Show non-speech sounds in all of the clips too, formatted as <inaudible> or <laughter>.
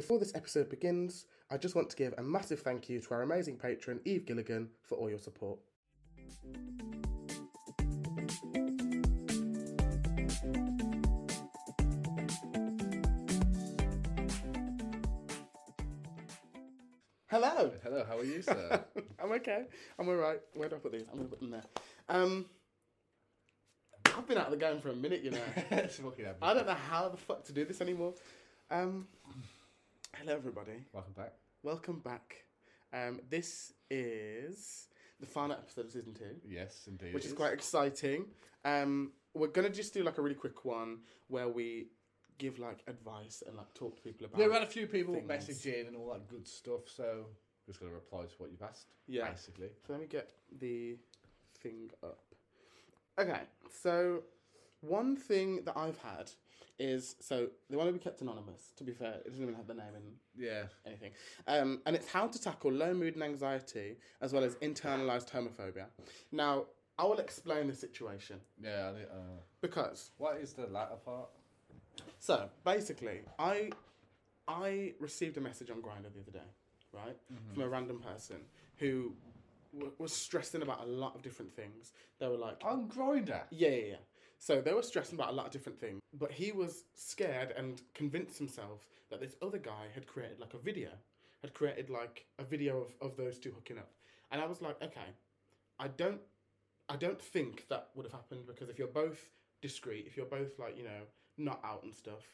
Before this episode begins, I just want to give a massive thank you to our amazing patron, Eve Gilligan, for all your support. Hello. Hello, how are you, sir? <laughs> I'm okay. I'm alright. Where do I put these? I'm gonna put them there. Um, I've been out of the game for a minute, you know. <laughs> it's fucking. I don't know how the fuck to do this anymore. Um, hello, everybody. Welcome back. Welcome back. Um, this is the final episode of season two, Yes, indeed. which is quite exciting. Um, we're gonna just do like a really quick one where we give like advice and like talk to people about. Yeah, we had a few people things. message in and all that good stuff, so just going to reply to what you've asked, Yeah. basically. So let me get the thing up. Okay, so one thing that I've had is so they want to be kept anonymous. To be fair, it doesn't even have the name in Yeah. anything. Um, and it's how to tackle low mood and anxiety as well as internalized homophobia. Now, I will explain the situation Yeah. I Uh, because what is the latter part? so basically, I I received a message on Grindr the other day, right, from a random person who w- was stressing about a lot of different things. They were like, On Grindr. Yeah, yeah, yeah. So they were stressing about a lot of different things, but he was scared and convinced himself that this other guy had created like a video, had created like a video of, of those two hooking up. And I was like, okay, I don't, I don't think that would have happened because if you're both discreet, if you're both like you know not out and stuff,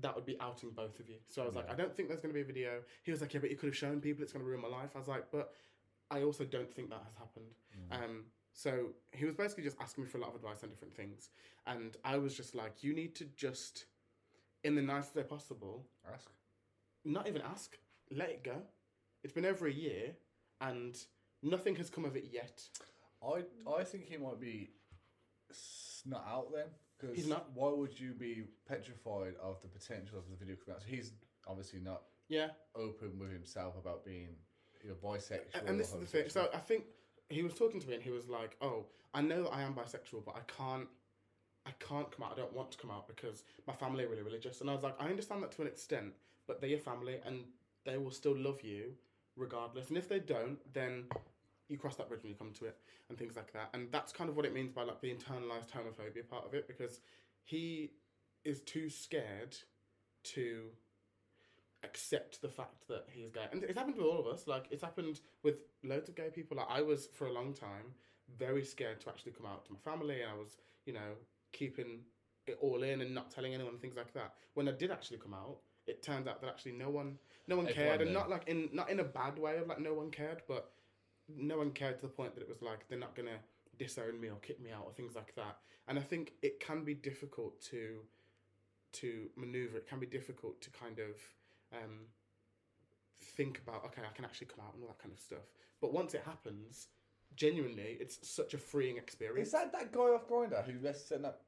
that would be outing both of you. So I was like, I don't think there's going to be a video. He was like, yeah, but you could have shown people. It's going to ruin my life. I was like, but I also don't think that has happened. Um, so he was basically just asking me for a lot of advice on different things, and I was just like, you need to just, in the nicest way possible, Ask. not even ask, let it go. It's been over a year, and nothing has come of it yet. I I think he might be not out then. Cause He's not? Why would you be petrified of the potential of the video coming out? So he's obviously not Yeah, open with himself about being you know, bisexual. and, and this is the thing. So. I think he was talking to me, and he was like, "Oh, I know that I am bisexual, but I can't." I can't come out. I don't want to come out because my family are really religious. And I was like, I understand that to an extent, but they're your family and they will still love you regardless. And if they don't, then you cross that bridge when you come to it and things like that. And that's kind of what it means by like the internalized homophobia part of it because he is too scared to accept the fact that he's gay. And it's happened with all of us. Like it's happened with loads of gay people. Like I was for a long time very scared to actually come out to my family and I was, you know, keeping it all in and not telling anyone things like that. When I did actually come out, it turned out that actually no one no one Everyone cared and not like in not in a bad way of like no one cared, but no one cared to the point that it was like they're not gonna disown me or kick me out or things like that. And I think it can be difficult to to maneuver. It can be difficult to kind of um, think about. Okay, I can actually come out and all that kind of stuff. But once it happens, genuinely, it's such a freeing experience. Is that that guy off Grindr who sent that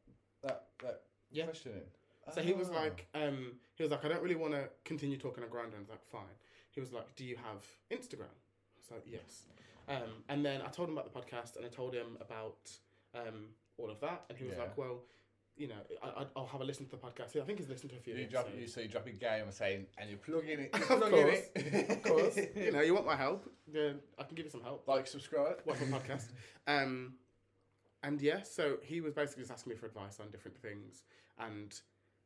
that that Yeah. question in? So he was Ah. like, um, he was like, I don't really want to continue talking on Grindr. And I was like, fine. He was like, Do you have Instagram? I was like, Yes. Um, and then I told him about the podcast and I told him about um, all of that. And he was Yeah. like, Well, you know, I, I- I'll have a listen to the podcast. I think he's listened to a few. you drop you so you drop a game and saying and you plug in it. <laughs> You Of course, in it. of course. you know, you want my help? Yeah, I can give you some help. like subscribe. Watch my podcast. <laughs> Um, and yeah, so he was basically just asking me for advice on different things. And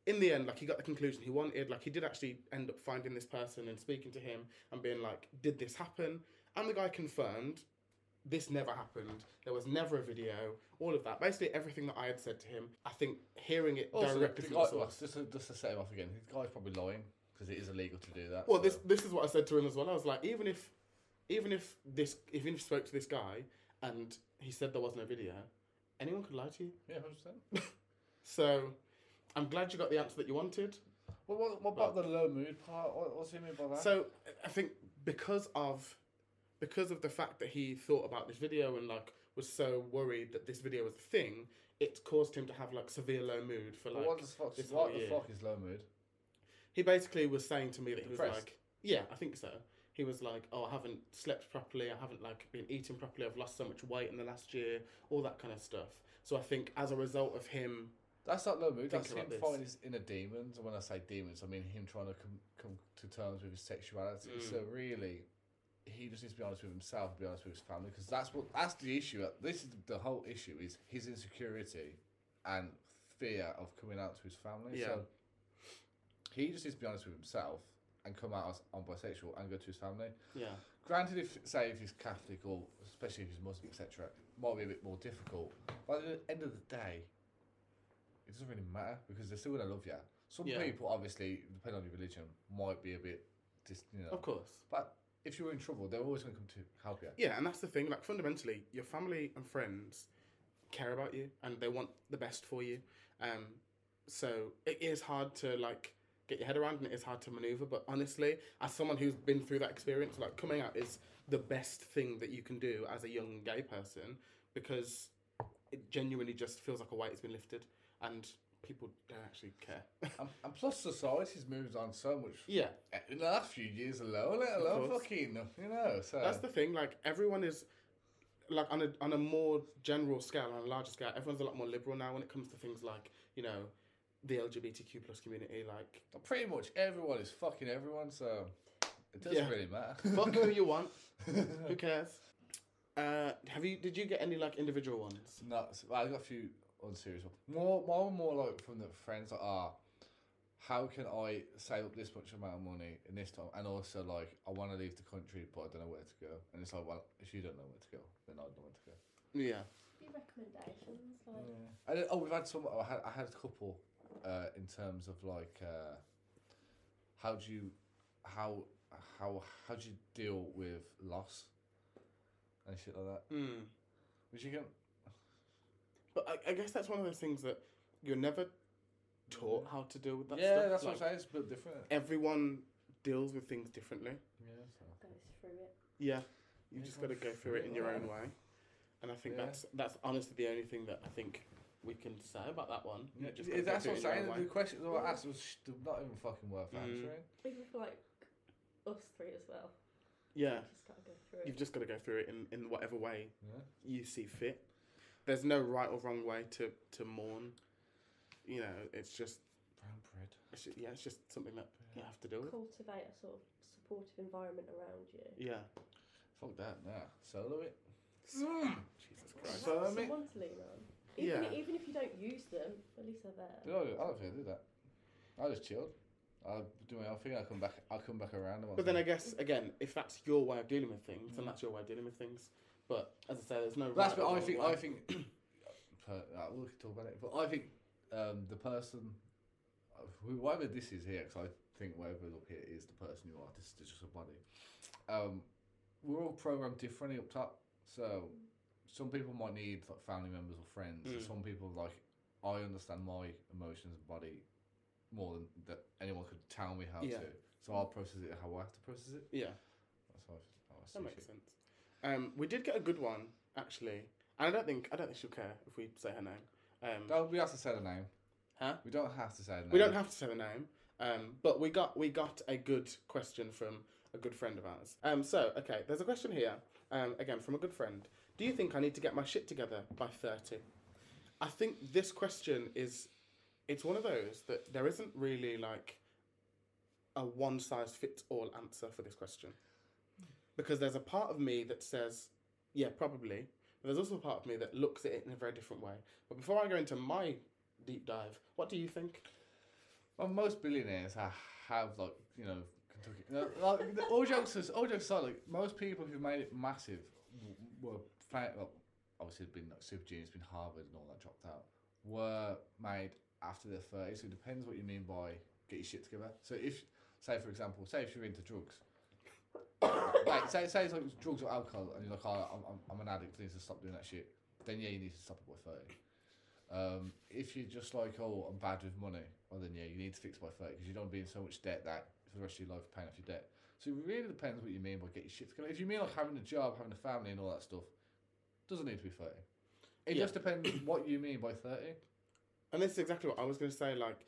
in the end, like he got the conclusion he wanted. Like he did actually end up finding this person and speaking to him and being like, "Did this happen?" And the guy confirmed this never happened. There was never a video. All of that, basically everything that I had said to him. I think hearing it oh, Also, directly the from the source. just, to, just to set him off again, the guy's probably lying because it is illegal to do that. Well, so- this this is what I said to him as well. I was like, even if, even if this, even if you spoke to this guy and he said there was no video, anyone could lie to you. yeah, hundred percent. <laughs> So, I'm glad you got the answer that you wanted. Well, what, what about the low mood part? What, what's he mean by that? So, I think because of because of the fact that he thought about this video and like was so worried that this video was a thing, it caused him to have like severe low mood for like. what the fuck? this What whole the year. fuck is low mood? He basically was saying to me that he was Depressed? like, yeah, I think so. He was like, oh, I haven't slept properly. I haven't like been eating properly. I've lost so much weight in the last year. All that kind of stuff. So I think as a result of him That's not low mood. That's Thinking him about this. finding his inner demons. And when I say demons, I mean him trying to come come to terms with his sexuality. Mm. So really, he just needs to be honest with himself, and be honest with his family, because that's what that's the issue. This is the whole issue: is his insecurity and fear of coming out to his family. Yeah. So he just needs to be honest with himself and come out as on bisexual and go to his family. Yeah. Granted, if say if he's Catholic or especially if he's Muslim, etc., might be a bit more difficult. But at the end of the day, it doesn't really matter because they're still gonna love you. Some Yeah. people, obviously, depending on your religion, might be a bit, dis, you know. Of course. But if you're in trouble, they're always gonna come to help you. Yeah, and that's the thing. Like fundamentally, your family and friends care about you, and they want the best for you. Um, so it is hard to like get your head around, and it is hard to maneuver. But honestly, as someone who's been through that experience, like coming out is the best thing that you can do as a young gay person because it genuinely just feels like a weight has been lifted, and people don't actually care. <laughs> And, and plus, society's moved on so much yeah, in the last few years alone, let alone fucking, you know. So That's the thing. Like everyone is, like on a on a more general scale, on a larger scale, everyone's a lot more liberal now when it comes to things like you know, the LGBTQ plus community. Like pretty much everyone is fucking everyone, so it doesn't Yeah. really matter. <laughs> fuck who you want. <laughs> Who cares? Uh, have you? Did you get any like individual ones? No, I got a few unserious ones. More, more, and more like from the friends that are. How can I save up this much amount of money in this time? And also, like, I want to leave the country, but I don't know where to go. And it's like, well, if you don't know where to go, then I don't know where to go. Yeah. Be recommendations, like Yeah. And then, oh, we've had some. I had, I had a couple uh, in terms of like, uh, how do you, how, how, how do you deal with loss and shit like that? Mm. Which you can. But I, I guess that's one of those things that you're never taught how to deal with that stuff. yeah, stuff. that's like, what I'm saying. It's a bit different. Everyone deals with things differently. Yeah. So. goes through it. Yeah, you Yeah, just got to go through through it it, in your own way, and I think Yeah. that's that's honestly the only thing that I think we can say about that one. You Yeah, just yeah, gotta go that's through what I'm it in your saying. own The way. questions I Yeah. asked was sh- not even fucking worth Mm. answering. Even for like us three as well. Yeah, You just gotta go through it. you've just got to go through it in in whatever way Yeah. you see fit. There's no right or wrong way to to mourn. You know, it's just, Brown bread. it's just yeah, it's just something that you have to deal with. Cultivate a sort of supportive environment around you. Yeah. Fuck that. Nah. Solo it. <sighs> Jesus Christ. So, I Have someone to lean on. Even, Yeah. even if you don't use them, at least they're there. No, I don't think I did that. I just chilled. I do my own thing. I come back. I come back around. But then I guess again, if that's your way of dealing with things, then Mm. that's your way of dealing with things. But as I say, there's no. That's right what I think. way. I think. <coughs> per, uh, we'll talk about it. But I think um, the person, uh, who- whoever this is here, because I think whoever up here is the person you are. This is just a body. Um, we're all programmed differently up top. So some people might need like family members or friends. Mm. Some people like I understand my emotions and body more than that anyone could tell me how Yeah. to. So I'll process it how I have to process it. Yeah. That's how I, how I That makes shit. sense. Um, we did get a good one actually, and I don't think I don't think she'll care if we say her name. Um, No, we have to say the name. Huh? We don't have to say the name. we don't have to say the name, um, but we got we got a good question from a good friend of ours. Um, so okay, there's a question here. Um, again from a good friend. Do you think I need to get my shit together by thirty? I think this question is, it's one of those that there isn't really like a one size fits all answer for this question. Because there's a part of me that says, yeah, probably. But there's also a part of me that looks at it in a very different way. But before I go into my deep dive, what do you think? Well, most billionaires have like you know Kentucky. Like, all jokes, all jokes aside, like most people who made it massive were well, obviously been like super genius, been Harvard and all that dropped out. Were made after their thirties. So it depends what you mean by get your shit together. So if, say for example, say if you're into drugs. Like, say, say it's like drugs or alcohol, and you're like, oh, I'm, I'm, an addict, I need to stop doing that shit. Then yeah, you need to stop it by thirty. Um, if you're just like, oh, I'm bad with money, well then yeah, you need to fix by 30 because you don't be in so much debt that for the rest of your life paying off your debt. So it really depends what you mean by get your shit together. If you mean like having a job, having a family and all that stuff, doesn't need to be 30. It Yeah. just depends <coughs> what you mean by 30. And this is exactly what I was going to say. Like,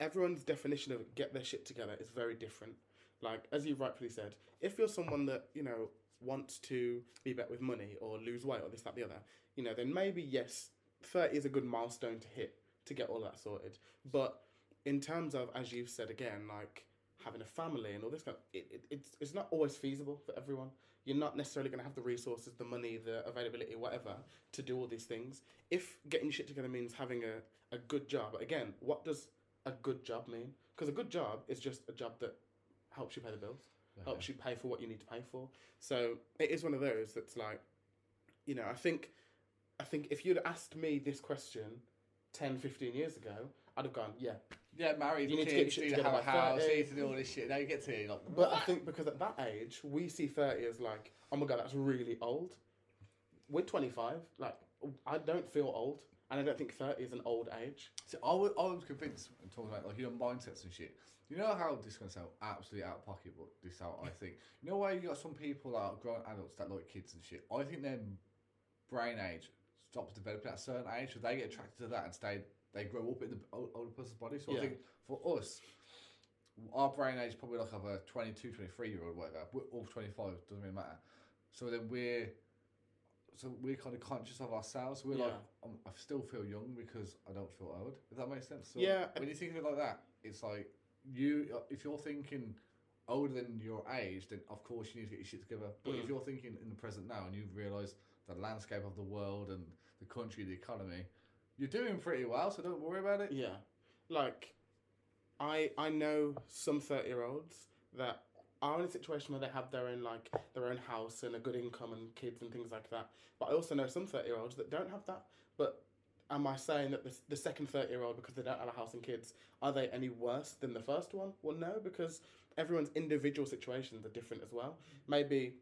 everyone's definition of get their shit together is very different. Like, as you rightfully said, if you're someone that, you know, wants to be better with money or lose weight or this, that, the other, you know, then maybe, yes, 30 is a good milestone to hit to get all that sorted. But in terms of, as you've said again, like having a family and all this kind of, it, it, it's, it's not always feasible for everyone. You're not necessarily going to have the resources, the money, the availability, whatever, to do all these things. If getting shit together means having a, a good job, again, what does a good job mean? Because a good job is just a job that helps you pay the bills helps you pay for what you need to pay for. So it is one of those that's like, you know, I think, I think if you'd asked me this question 10, 15 years ago, I'd have gone, yeah. Yeah, married, You need to kids, get shit to have a together by house, 30. need to do all this shit. Now you get to here, like, But I think because at that age, we see 30 as like, oh my God, that's really old. We're 25. Like, I don't feel old. And I don't think 30 is an old age. See, I was, I was convinced when talking about like you know mindsets and shit. You know how this is gonna sound absolutely out of pocket, but this out I think. You know why you got some people that are grown adults that like kids and shit. I think their brain age stops developing at a certain age, so they get attracted to that and stay. They grow up in the older person's body. So I think for us, our brain age is probably like of a 22, 23 year old, whatever. We're all twenty five. Doesn't really matter. So then we're. So we're kind of conscious of ourselves. We're like, Yeah. um, I still feel young because I don't feel old. Does that make sense? So Yeah. When you think of it like that, it's like you. If you're thinking older than your age, then of course you need to get your shit together. But if Mm. you're thinking in the present now and you realise the landscape of the world and the country, the economy, you're doing pretty well. So don't worry about it. Yeah, like I I know some thirty year olds that are in a situation where they have their own like their own house and a good income and kids and things like that. But I also know some thirty year olds that don't have that. But am I saying that the, the second thirty year old because they don't have a house and kids are they any worse than the first one? Well, no, because everyone's individual situations are different as well. Maybe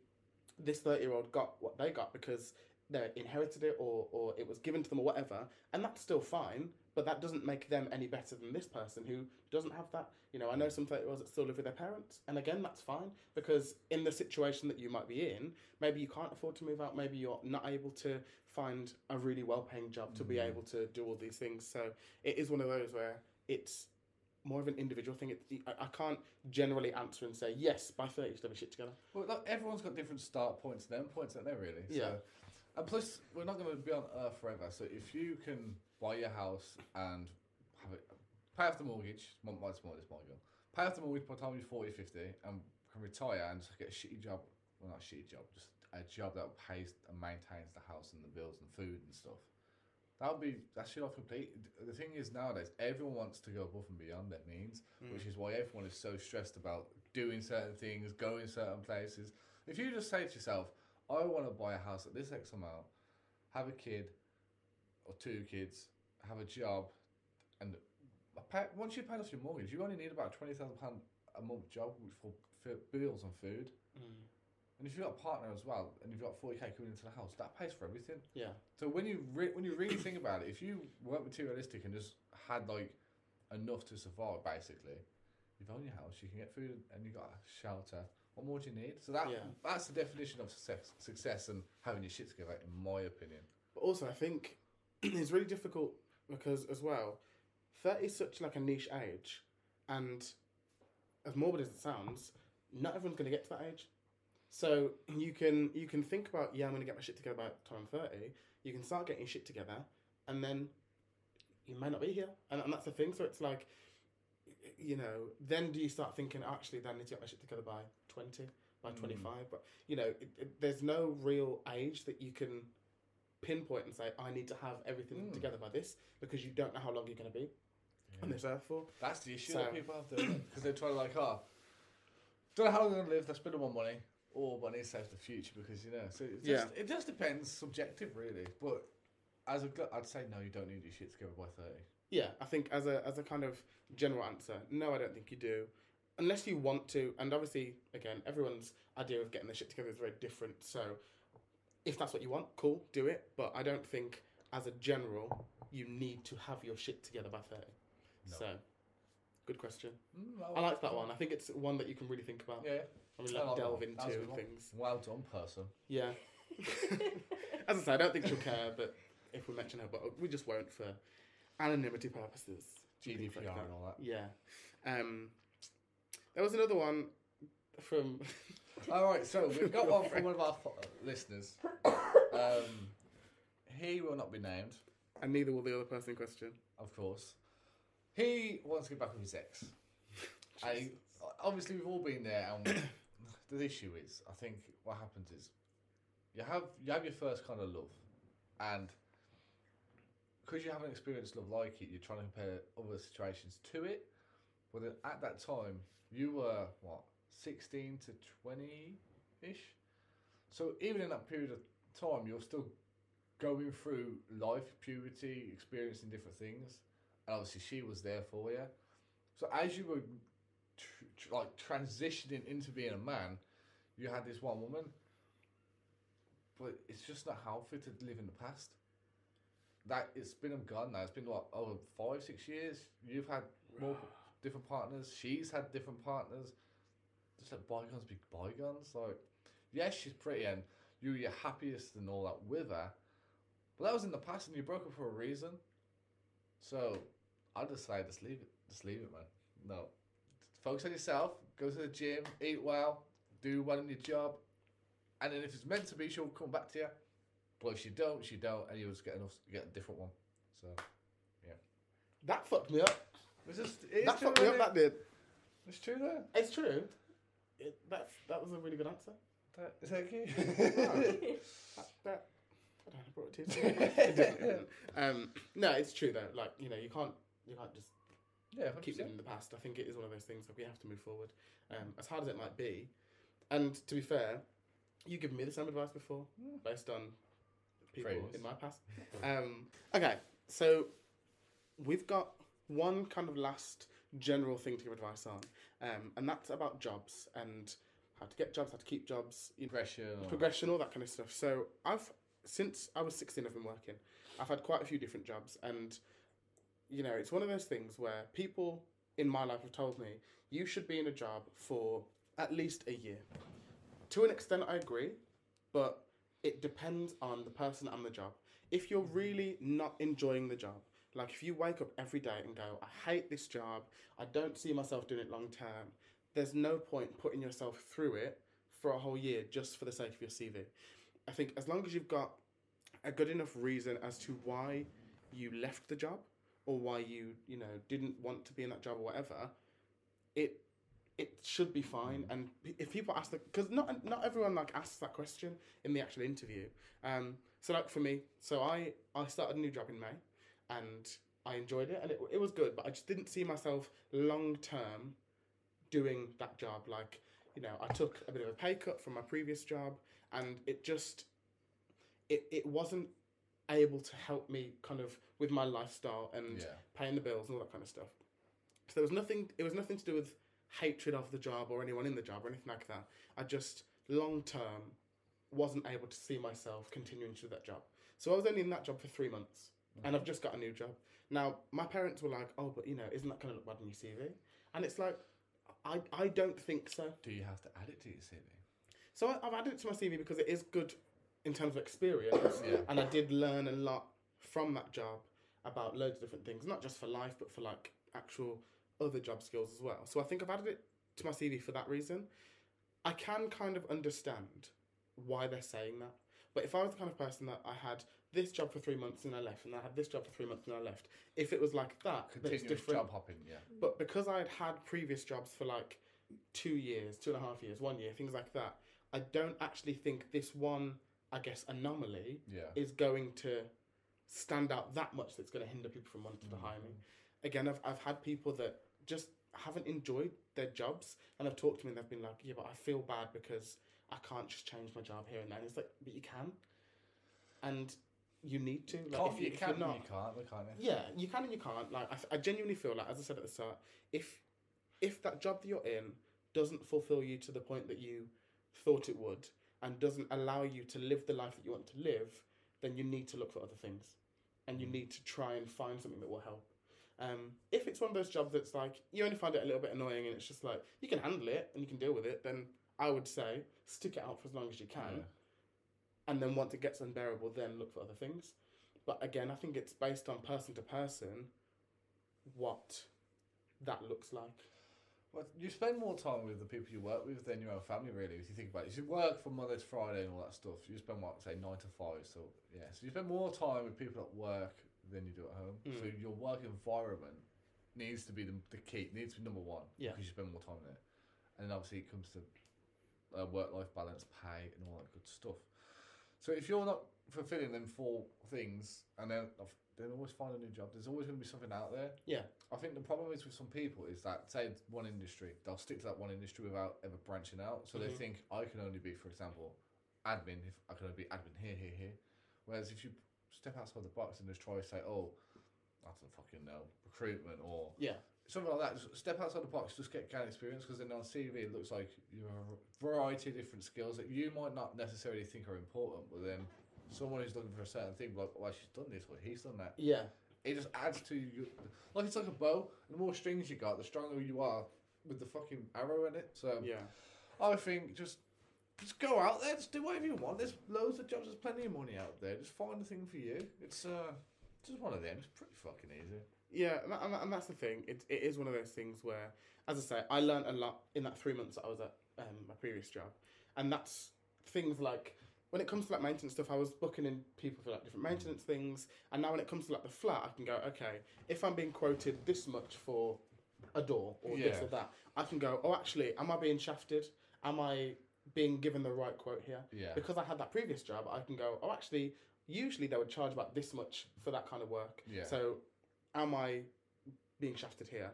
this 30 year old got what they got because they inherited it or, or it was given to them or whatever, and that's still fine, but that doesn't make them any better than this person who doesn't have that. You know, I know some 30 year olds that still live with their parents, and again, that's fine because in the situation that you might be in, maybe you can't afford to move out, maybe you're not able to find a really well paying job to be Mm. able to do all these things. So it is one of those where it's more of an individual thing. It, I, I can't generally answer and say, yes, by 30 you should have a shit together. Well, look, everyone's got different start points and end points, aren't they, really? So, Yeah. And plus, we're not going to be on Earth forever. So if you can buy your house and have it, pay off the mortgage, my, my, this my girl, pay off the mortgage by the time you're 40, 50, and can retire and just get a shitty job, well, not a shitty job, just a job that pays and maintains the house and the bills and food and stuff. That would be, that should all complete. The thing is, nowadays, everyone wants to go above and beyond their means Mm. which is why everyone is so stressed about doing certain things, going certain places. If you just say to yourself, I want to buy a house at this X amount, have a kid or two kids, have a job, and pay, once you've paid off your mortgage, you only need about twenty thousand pound a month job for, for bills and food. Mm. And if you've got a partner as well, and you've got forty k coming into the house, that pays for everything. Yeah. So when you re- when you really think about it, if you weren't materialistic and just had like enough to survive, basically, you've owned your house, you can get food, and you got a shelter. What more do you need? So that Yeah. that's the definition of success, success and having your shit together, in my opinion. But also, I think <clears throat> it's really difficult because, as well, 30 is such like a niche age, and as morbid as it sounds, not everyone's going to get to that age. So you can you can think about yeah, I'm going to get my shit together by the time I'm 30. You can start getting your shit together, and then you may not be here, and, and that's the thing. So it's like, you know, then do you start thinking actually, then I need to get my shit together by 20, by Mm. 25? But you know, it, it, there's no real age that you can pinpoint and say I need to have everything Mm. together by this because you don't know how long you're going to be on this earth for. That's the issue So- that people have because they're trying to like, oh, don't know how long I'm going to live. They're spending more money, or but I need to save for the future because you know. So it just, it just depends, subjective really. But as a I'd say no, you don't need your shit together by thirty. Yeah, I think as a as a kind of general answer, no, I don't think you do, unless you want to. And obviously, again, everyone's idea of getting their shit together is very different. So, if that's what you want, cool, do it. But I don't think, as a general, you need to have your shit together by thirty. No. So, good question. Mm, I like that one. I think it's one that you can really think about. Yeah. I mean, like that delve. That into things. Well done, person. Yeah. <laughs> As I say, I don't think she'll care, but if we mention her, but we just won't for anonymity purposes. GDPR like and all that. Yeah. Um, there was another one from. <laughs> All right, so we've got one from one of our listeners. Um, he will not be named. and neither will the other person in question. of course. He wants to get back with his ex. And obviously, we've all been there. And <coughs> the issue is, I think what happens is, you have you have your first kind of love, and because you haven't experienced love like it, you're trying to compare other situations to it. But then at that time, you were what sixteen to twenty ish. So even in that period of time, you're still going through life, puberty, experiencing different things, and obviously she was there for you. So as you were tr- tr- like transitioning into being a man, you had this one woman, but it's just not healthy to live in the past. That it's been a gun now. It's been what over five, six years. You've had more different partners. She's had different partners. Just let bygones be bygones. Like, yes, she's pretty, and you were your happiest and all that with her. But that was in the past, and you broke up for a reason. So, I say, just leave it. Just leave it, man. No, focus on yourself. Go to the gym. Eat well. Do well in your job. And then if it's meant to be, she'll come back to you. But if she don't, she don't, and you'll just get enough, get a different one. So yeah. That fucked me up. it's just it's that true. fucked me up. innit? That did. It's true though. It's true. It, that's that was a really good answer. That, is that okay? <laughs> <laughs> That, that I don't know, I brought it to you. It didn't, it didn't. um, no, it's true though. Like you know, you can't you can't just yeah, keep 100%. living in the past. I think it is one of those things that we have to move forward, um, as hard as it might be. And to be fair, you given me the same advice before, Mm. based on people in my past. Um, okay, so we've got one kind of last general thing to give advice on, um, and that's about jobs and how to get jobs, how to keep jobs, you know, Progression. progression, all that kind of stuff. So I've since I was sixteen, I've been working. I've had quite a few different jobs, and you know, it's one of those things where people in my life have told me you should be in a job for at least a year. To an extent, I agree, but it depends on the person and the job. If you're really not enjoying the job, like if you wake up every day and go, I hate this job, I don't see myself doing it long term, there's no point putting yourself through it for a whole year just for the sake of your CV. I think as long as you've got a good enough reason as to why you left the job or why you, you know, didn't want to be in that job or whatever, it it should be fine. And if people ask that, because not not everyone like asks that question in the actual interview. Um, so like for me, so I I started a new job in May, and I enjoyed it, and it it was good, but I just didn't see myself long term doing that job. Like you know, I took a bit of a pay cut from my previous job, and it just it it wasn't able to help me kind of with my lifestyle and Yeah. paying the bills and all that kind of stuff. So there was nothing. It was nothing to do with hatred of the job or anyone in the job or anything like that. I just long term wasn't able to see myself continuing to do that job. So I was only in that job for three months, and I've just got a new job now. My parents were like, "Oh, but you know, isn't that going to look bad on your CV?" And it's like, I I don't think so. Do you have to add it to your CV? So I, I've added it to my CV because it is good in terms of experience, <coughs> Yeah. and I did learn a lot from that job about loads of different things, not just for life, but for like actual other job skills as well. So I think I've added it to my CV for that reason. I can kind of understand why they're saying that, but if I was the kind of person that I had this job for three months and I left, and I had this job for three months and I left, if it was like that, Continuous different. job hopping, yeah. But because I had had previous jobs for like two years, two and a half years, one year, things like that, I don't actually think this one, I guess, anomaly Yeah. is going to stand out that much that's going to hinder people from wanting to hire me. Mm. Again, I've, I've had people that just haven't enjoyed their jobs and I've talked to me and they've been like, yeah, but I feel bad because I can't just change my job here and there. And it's like, but you can. And you need to. Like, Can't, if, you, you can, not, you can't, though, can't yeah, you can and you can't. Like I, I genuinely feel like, as I said at the start, if if that job that you're in doesn't fulfill you to the point that you thought it would, and doesn't allow you to live the life that you want to live, then you need to look for other things, and you mm. need to try and find something that will help. Um, if it's one of those jobs that's like you only find it a little bit annoying and it's just like you can handle it and you can deal with it, then I would say stick it out for as long as you can Yeah. and then once it gets unbearable, then look for other things. But again, I think it's based on person to person what that looks like. Well, you spend more time with the people you work with than your own family, really. If you think about it, you work from Monday to Friday and all that stuff. You spend what, say, nine to five. So yeah, so you spend more time with people at work than you do at home. So Mm. your work environment needs to be the, the key. Needs to be number one. Yeah. Because you spend more time in there, and then obviously it comes to uh, work life balance, pay, and all that good stuff. So if you're not fulfilling them four things, and then then always find a new job. There's always going to be something out there. Yeah. I think the problem is with some people is that say one industry, they'll stick to that one industry without ever branching out. So they Mhm. think I can only be, for example, admin. If I can only be admin here, here, here. Whereas if you step outside the box and just try to say, oh, I don't fucking know, recruitment or Yeah. something like that. Just step outside the box, just get gain experience because then on CV it looks like you have a variety of different skills that you might not necessarily think are important, but then someone who's looking for a certain thing, like, well, she's done this or he's done that. Yeah. It just adds to you, like it's like a bow. The more strings you got, the stronger you are with the fucking arrow in it. So Yeah. I think just just go out there, just do whatever you want. There's loads of jobs. There's plenty of money out there. Just find the thing for you. It's uh, just one of them. It's pretty fucking easy. Yeah, and, that, and, that- and that's the thing. It, it is one of those things where, as I say, I learned a lot in that three months that I was at um, my previous job, and that's things like when it comes to like maintenance stuff, I was booking in people for like different maintenance things, and now when it comes to like the flat, I can go, okay, if I'm being quoted this much for a door or this or that, I can go, oh, actually, am I being shafted? Am I being given the right quote here? Yeah. Because I had that previous job, I can go, oh, actually, usually they would charge about this much for that kind of work. Yeah. So, am I being shafted here?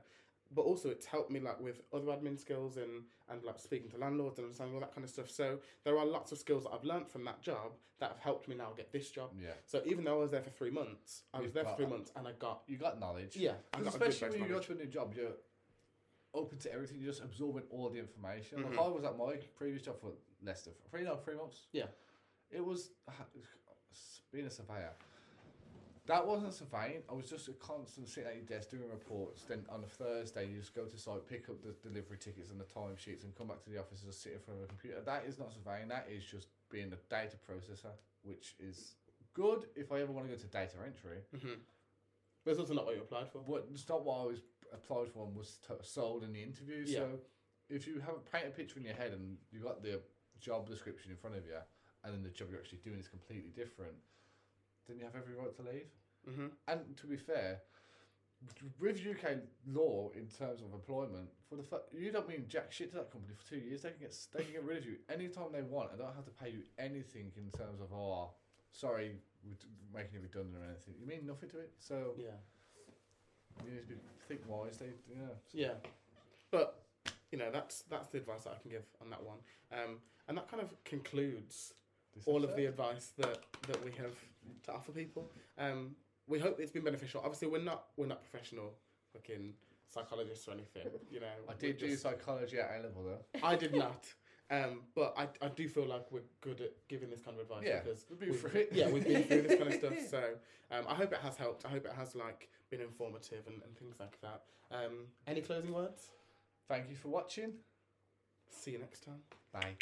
But also, it's helped me like with other admin skills and and like speaking to landlords and understanding all that kind of stuff. So there are lots of skills that I've learned from that job that have helped me now get this job. Yeah. So even though I was there for three months, I was You've there for got- three months and I got You got knowledge. yeah, I 'Cause got a good especially when you go knowledge. to a new job, you're open to everything. You're just absorbing all the information. Mhm. Like I was at my previous job for less than three, no, three months. Yeah. It was <sighs> being a surveyor. That wasn't surveying. I was just a constant sitting at your desk doing reports. Then on a Thursday, you just go to site, pick up the delivery tickets and the timesheets, and come back to the office and just sit in front of a computer. That is not surveying. That is just being a data processor, which is good if I ever want to go to data entry. hmm But it's also not what you applied for. What it's not what I was applied for and was t- sold in the interview. Yeah. So if you have a paint a picture in your head and you've got the job description in front of you, and then the job you're actually doing is completely different, then you have every right to leave. hmm And to be fair, with UK law in terms of employment, for the fa- you don't mean jack shit to that company for two years. They can get they can get rid of you anytime they want. I don't have to pay you anything in terms of oh, sorry, we're making you redundant or anything. You mean nothing to it. So Yeah. You need to be, think wisely. Yeah. Yeah, but you know that's that's the advice that I can give on that one. Um, and that kind of concludes This all of the advice that that we have to offer people. Um, we hope it's been beneficial. Obviously, we're not we're not professional fucking psychologists or anything. You know, I did do just- psychology at A level though. I did not. Um, but I, I do feel like we're good at giving this kind of advice Yeah, because we've been through it. Yeah, we've been through this kind of stuff. <laughs> So um, I hope it has helped. I hope it has like been informative and, and things like that. Um, any closing words? Thank you for watching. See you next time. Bye.